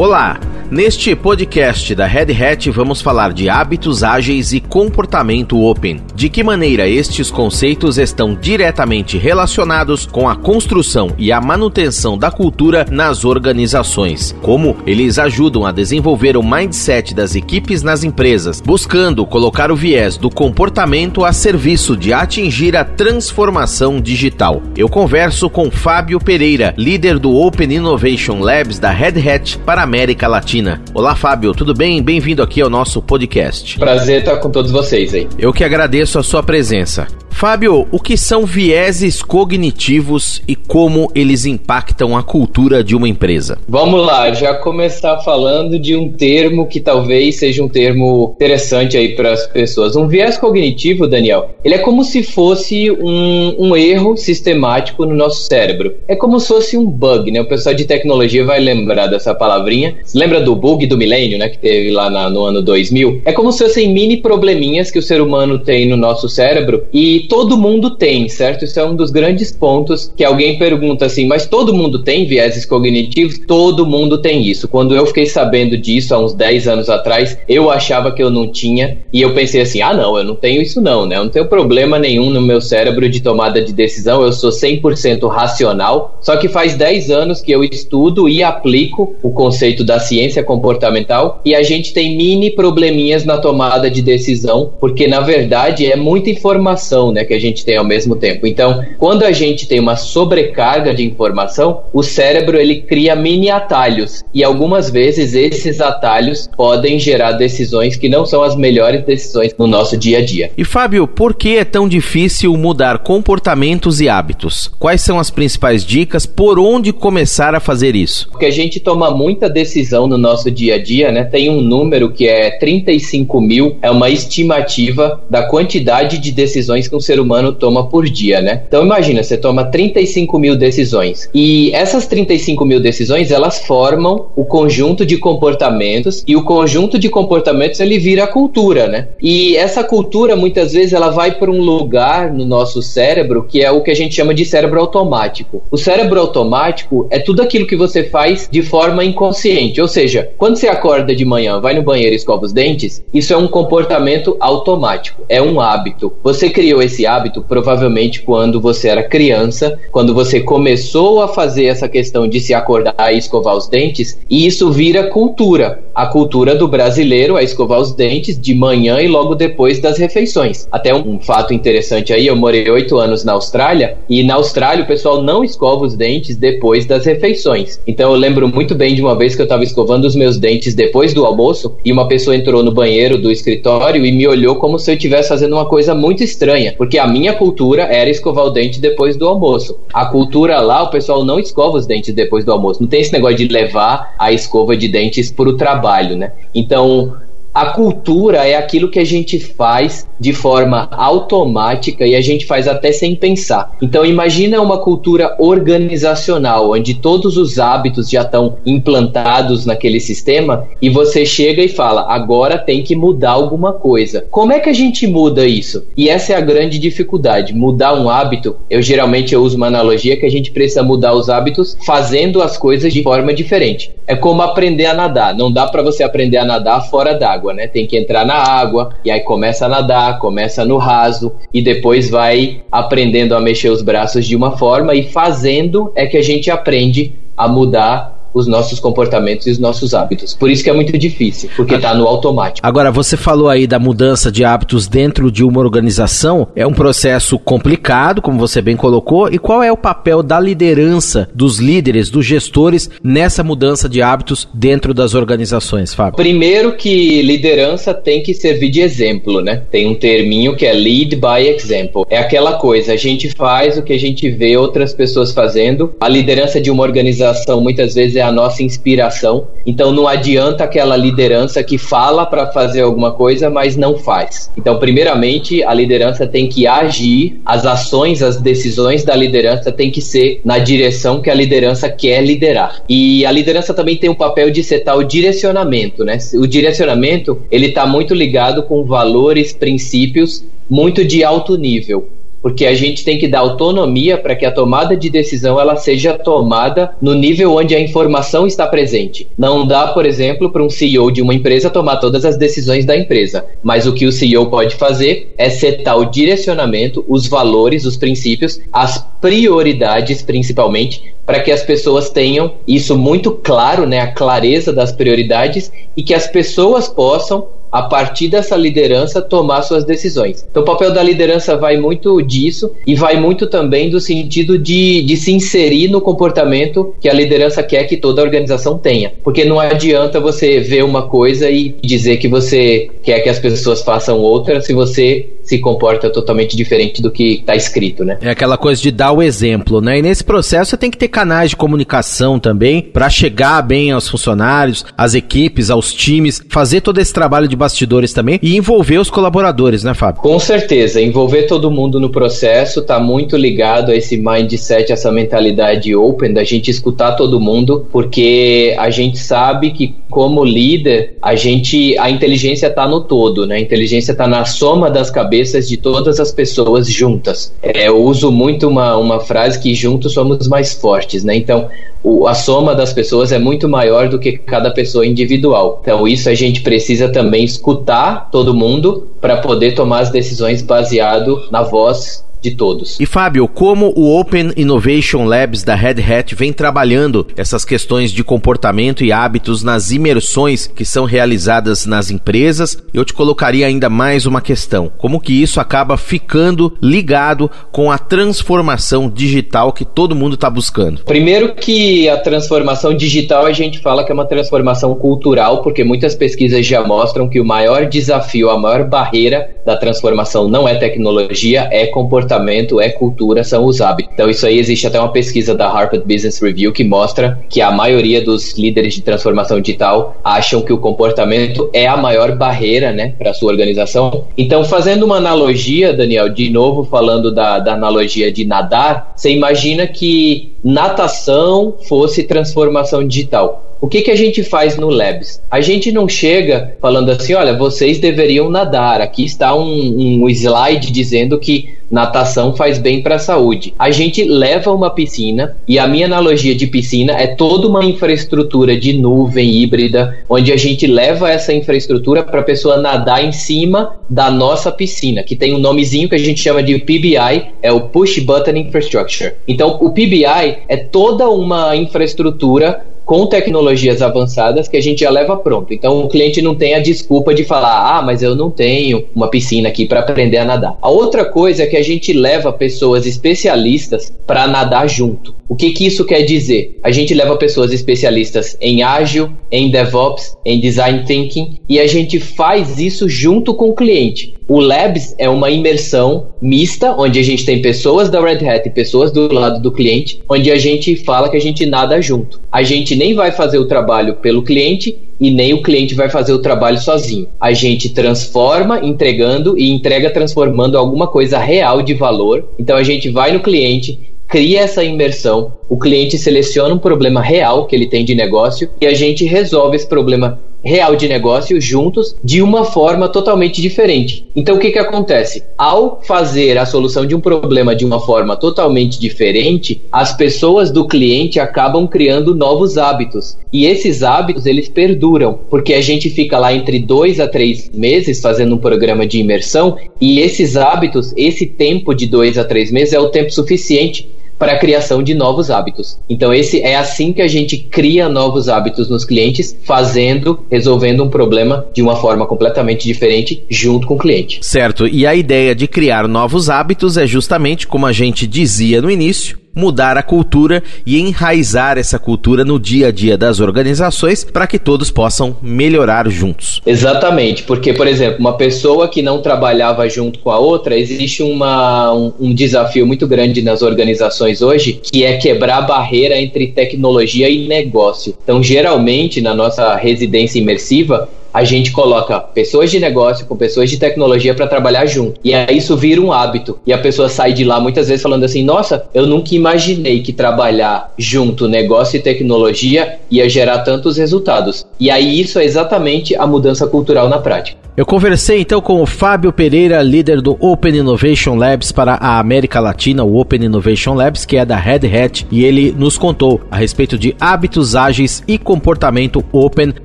Olá! Neste podcast da Red Hat vamos falar de hábitos ágeis e comportamento open. De que maneira estes conceitos estão diretamente relacionados com a construção e a manutenção da cultura nas organizações. Como eles ajudam a desenvolver o mindset das equipes nas empresas, buscando colocar o viés do comportamento a serviço de atingir a transformação digital. Eu converso com Fábio Pereira, líder do Open Innovation Labs da Red Hat para a América Latina. Olá, Fábio, tudo bem? Bem-vindo aqui ao nosso podcast. Prazer estar com todos vocês aí. Eu que agradeço a sua presença. Fábio, o que são vieses cognitivos e como eles impactam a cultura de uma empresa? Vamos lá, já começar falando de um termo que talvez seja um termo interessante aí para as pessoas. Um viés cognitivo, Daniel, ele é como se fosse um, um erro sistemático no nosso cérebro. É como se fosse um bug, né? O pessoal de tecnologia vai lembrar dessa palavrinha. Lembra do bug do milênio, né? Que teve lá na, no ano 2000? É como se fossem mini probleminhas que o ser humano tem no nosso cérebro e todo mundo tem, certo? Isso é um dos grandes pontos que alguém pergunta assim, mas todo mundo tem vieses cognitivos? Todo mundo tem isso. Quando eu fiquei sabendo disso há uns 10 anos atrás, eu achava que eu não tinha e eu pensei assim, ah não, eu não tenho isso não, né? Eu não tenho problema nenhum no meu cérebro de tomada de decisão, eu sou 100% racional. Só que faz 10 anos que eu estudo e aplico o conceito da ciência comportamental e a gente tem mini probleminhas na tomada de decisão, porque na verdade é muita informação, né? né, que a gente tem ao mesmo tempo. Então, quando a gente tem uma sobrecarga de informação, o cérebro ele cria mini atalhos e algumas vezes esses atalhos podem gerar decisões que não são as melhores decisões no nosso dia a dia. E Fábio, por que é tão difícil mudar comportamentos e hábitos? Quais são as principais dicas? Por onde começar a fazer isso? Porque a gente toma muita decisão no nosso dia a dia, né? Tem um número que é 35 mil, é uma estimativa da quantidade de decisões que um ser humano toma por dia, né? Então imagina, você toma 35 mil decisões. E essas 35 mil decisões, elas formam o conjunto de comportamentos e o conjunto de comportamentos ele vira cultura, né? E essa cultura, muitas vezes, ela vai para um lugar no nosso cérebro que é o que a gente chama de cérebro automático. O cérebro automático é tudo aquilo que você faz de forma inconsciente. Ou seja, quando você acorda de manhã, vai no banheiro e escova os dentes, isso é um comportamento automático, é um hábito. Você criou esse esse hábito provavelmente quando você era criança, quando você começou a fazer essa questão de se acordar e escovar os dentes, e isso vira cultura. A cultura do brasileiro é escovar os dentes de manhã e logo depois das refeições. Até um, fato interessante aí, eu morei oito anos na Austrália, e na Austrália o pessoal não escova os dentes depois das refeições. Então eu lembro muito bem de uma vez que eu estava escovando os meus dentes depois do almoço, e uma pessoa entrou no banheiro do escritório e me olhou como se eu estivesse fazendo uma coisa muito estranha, porque a minha cultura era escovar o dente depois do almoço. A cultura lá, o pessoal não escova os dentes depois do almoço. Não tem esse negócio de levar a escova de dentes para o trabalho, né? Então, a cultura é aquilo que a gente faz de forma automática e a gente faz até sem pensar. Então imagina uma cultura organizacional onde todos os hábitos já estão implantados naquele sistema e você chega e fala: "Agora tem que mudar alguma coisa". Como é que a gente muda isso? E essa é a grande dificuldade, mudar um hábito. Eu geralmente eu uso uma analogia que a gente precisa mudar os hábitos fazendo as coisas de forma diferente. É como aprender a nadar, não dá para você aprender a nadar fora d'água água, né? Tem que entrar na água e aí começa a nadar, começa no raso e depois vai aprendendo a mexer os braços de uma forma e fazendo é que a gente aprende a mudar os nossos comportamentos e os nossos hábitos. Por isso que é muito difícil, porque está no automático. Agora, você falou aí da mudança de hábitos dentro de uma organização. É um processo complicado, como você bem colocou. E qual é o papel da liderança, dos líderes, dos gestores nessa mudança de hábitos dentro das organizações, Fábio? Primeiro que liderança tem que servir de exemplo, né? Tem um terminho que é lead by example. É aquela coisa, a gente faz o que a gente vê outras pessoas fazendo. A liderança de uma organização muitas vezes é a nossa inspiração. Então não adianta aquela liderança que fala para fazer alguma coisa, mas não faz. Então, primeiramente, a liderança tem que agir, as ações, as decisões da liderança tem que ser na direção que a liderança quer liderar. E a liderança também tem o papel de setar o direcionamento, né? O direcionamento, ele está muito ligado com valores, princípios muito de alto nível. Porque a gente tem que dar autonomia para que a tomada de decisão ela seja tomada no nível onde a informação está presente. Não dá, por exemplo, para um CEO de uma empresa tomar todas as decisões da empresa, mas o que o CEO pode fazer é setar o direcionamento, os valores, os princípios, as prioridades principalmente, para que as pessoas tenham isso muito claro, né, a clareza das prioridades e que as pessoas possam a partir dessa liderança, tomar suas decisões. Então, o papel da liderança vai muito disso e vai muito também do sentido de, de se inserir no comportamento que a liderança quer que toda a organização tenha. Porque não adianta você ver uma coisa e dizer que você quer que as pessoas façam outra se você se comporta totalmente diferente do que está escrito, né? É aquela coisa de dar o exemplo, né? E nesse processo você tem que ter canais de comunicação também para chegar bem aos funcionários, às equipes, aos times, fazer todo esse trabalho de bastidores também e envolver os colaboradores, né, Fábio? Com certeza, envolver todo mundo no processo está muito ligado a esse mindset, essa mentalidade open da gente escutar todo mundo, porque a gente sabe que como líder, a gente a inteligência está no todo, né? A inteligência está na soma das cabeças de todas as pessoas juntas. É, eu uso muito uma, uma frase que juntos somos mais fortes, né? Então, o, a soma das pessoas é muito maior do que cada pessoa individual. Então, isso a gente precisa também escutar todo mundo para poder tomar as decisões baseado na voz de todos. E Fábio, como o Open Innovation Labs da Red Hat vem trabalhando essas questões de comportamento e hábitos nas imersões que são realizadas nas empresas? Eu te colocaria ainda mais uma questão: como que isso acaba ficando ligado com a transformação digital que todo mundo está buscando? Primeiro que a transformação digital a gente fala que é uma transformação cultural, porque muitas pesquisas já mostram que o maior desafio, a maior barreira da transformação não é tecnologia, é comportamento comportamento, é cultura, são os hábitos. Então, isso aí existe até uma pesquisa da Harvard Business Review que mostra que a maioria dos líderes de transformação digital acham que o comportamento é a maior barreira, né, para a sua organização. Então, fazendo uma analogia, Daniel, de novo falando da, da analogia de nadar, você imagina que natação fosse transformação digital. O que, que a gente faz no Labs? A gente não chega falando assim, olha, vocês deveriam nadar. Aqui está um, um slide dizendo que natação faz bem para a saúde. A gente leva uma piscina e a minha analogia de piscina é toda uma infraestrutura de nuvem híbrida, onde a gente leva essa infraestrutura para a pessoa nadar em cima da nossa piscina, que tem um nomezinho que a gente chama de PBI, é o Push Button Infrastructure. Então, o PBI é toda uma infraestrutura com tecnologias avançadas que a gente já leva pronto. Então o cliente não tem a desculpa de falar: "Ah, mas eu não tenho uma piscina aqui para aprender a nadar". A outra coisa é que a gente leva pessoas especialistas para nadar junto. O que que isso quer dizer? A gente leva pessoas especialistas em ágil, em DevOps, em design thinking e a gente faz isso junto com o cliente. O Labs é uma imersão mista, onde a gente tem pessoas da Red Hat e pessoas do lado do cliente, onde a gente fala que a gente nada junto. A gente nem vai fazer o trabalho pelo cliente e nem o cliente vai fazer o trabalho sozinho. A gente transforma entregando e entrega transformando alguma coisa real de valor. Então a gente vai no cliente, cria essa imersão, o cliente seleciona um problema real que ele tem de negócio e a gente resolve esse problema real de negócio juntos de uma forma totalmente diferente. Então o que, que acontece? Ao fazer a solução de um problema de uma forma totalmente diferente, as pessoas do cliente acabam criando novos hábitos. E esses hábitos eles perduram, porque a gente fica lá entre dois a três meses fazendo um programa de imersão, e esses hábitos, esse tempo de dois a três meses é o tempo suficiente para a criação de novos hábitos. Então esse é assim que a gente cria novos hábitos nos clientes, fazendo, resolvendo um problema de uma forma completamente diferente junto com o cliente. Certo. E a ideia de criar novos hábitos é justamente como a gente dizia no início, mudar a cultura e enraizar essa cultura no dia a dia das organizações para que todos possam melhorar juntos. Exatamente, porque, por exemplo, uma pessoa que não trabalhava junto com a outra, existe uma, um, um desafio muito grande nas organizações hoje, que é quebrar a barreira entre tecnologia e negócio. Então, geralmente, na nossa residência imersiva, a gente coloca pessoas de negócio com pessoas de tecnologia para trabalhar junto. E aí isso vira um hábito. E a pessoa sai de lá muitas vezes falando assim: nossa, eu nunca imaginei que trabalhar junto negócio e tecnologia ia gerar tantos resultados. E aí isso é exatamente a mudança cultural na prática. Eu conversei então com o Fábio Pereira, líder do Open Innovation Labs para a América Latina, o Open Innovation Labs, que é da Red Hat, e ele nos contou a respeito de hábitos ágeis e comportamento open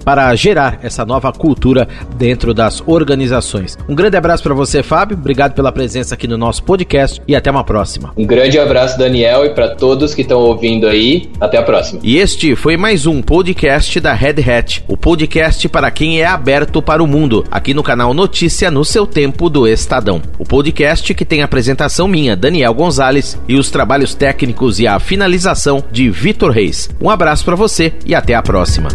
para gerar essa nova cultura dentro das organizações. Um grande abraço para você, Fábio. Obrigado pela presença aqui no nosso podcast e até uma próxima. Um grande abraço, Daniel, e para todos que estão ouvindo aí. Até a próxima. E este foi mais um podcast da Red Hat, o podcast para quem é aberto para o mundo, aqui no canal Notícia no seu tempo do Estadão. O podcast que tem a apresentação minha, Daniel Gonzalez, e os trabalhos técnicos e a finalização de Vitor Reis. Um abraço para você e até a próxima.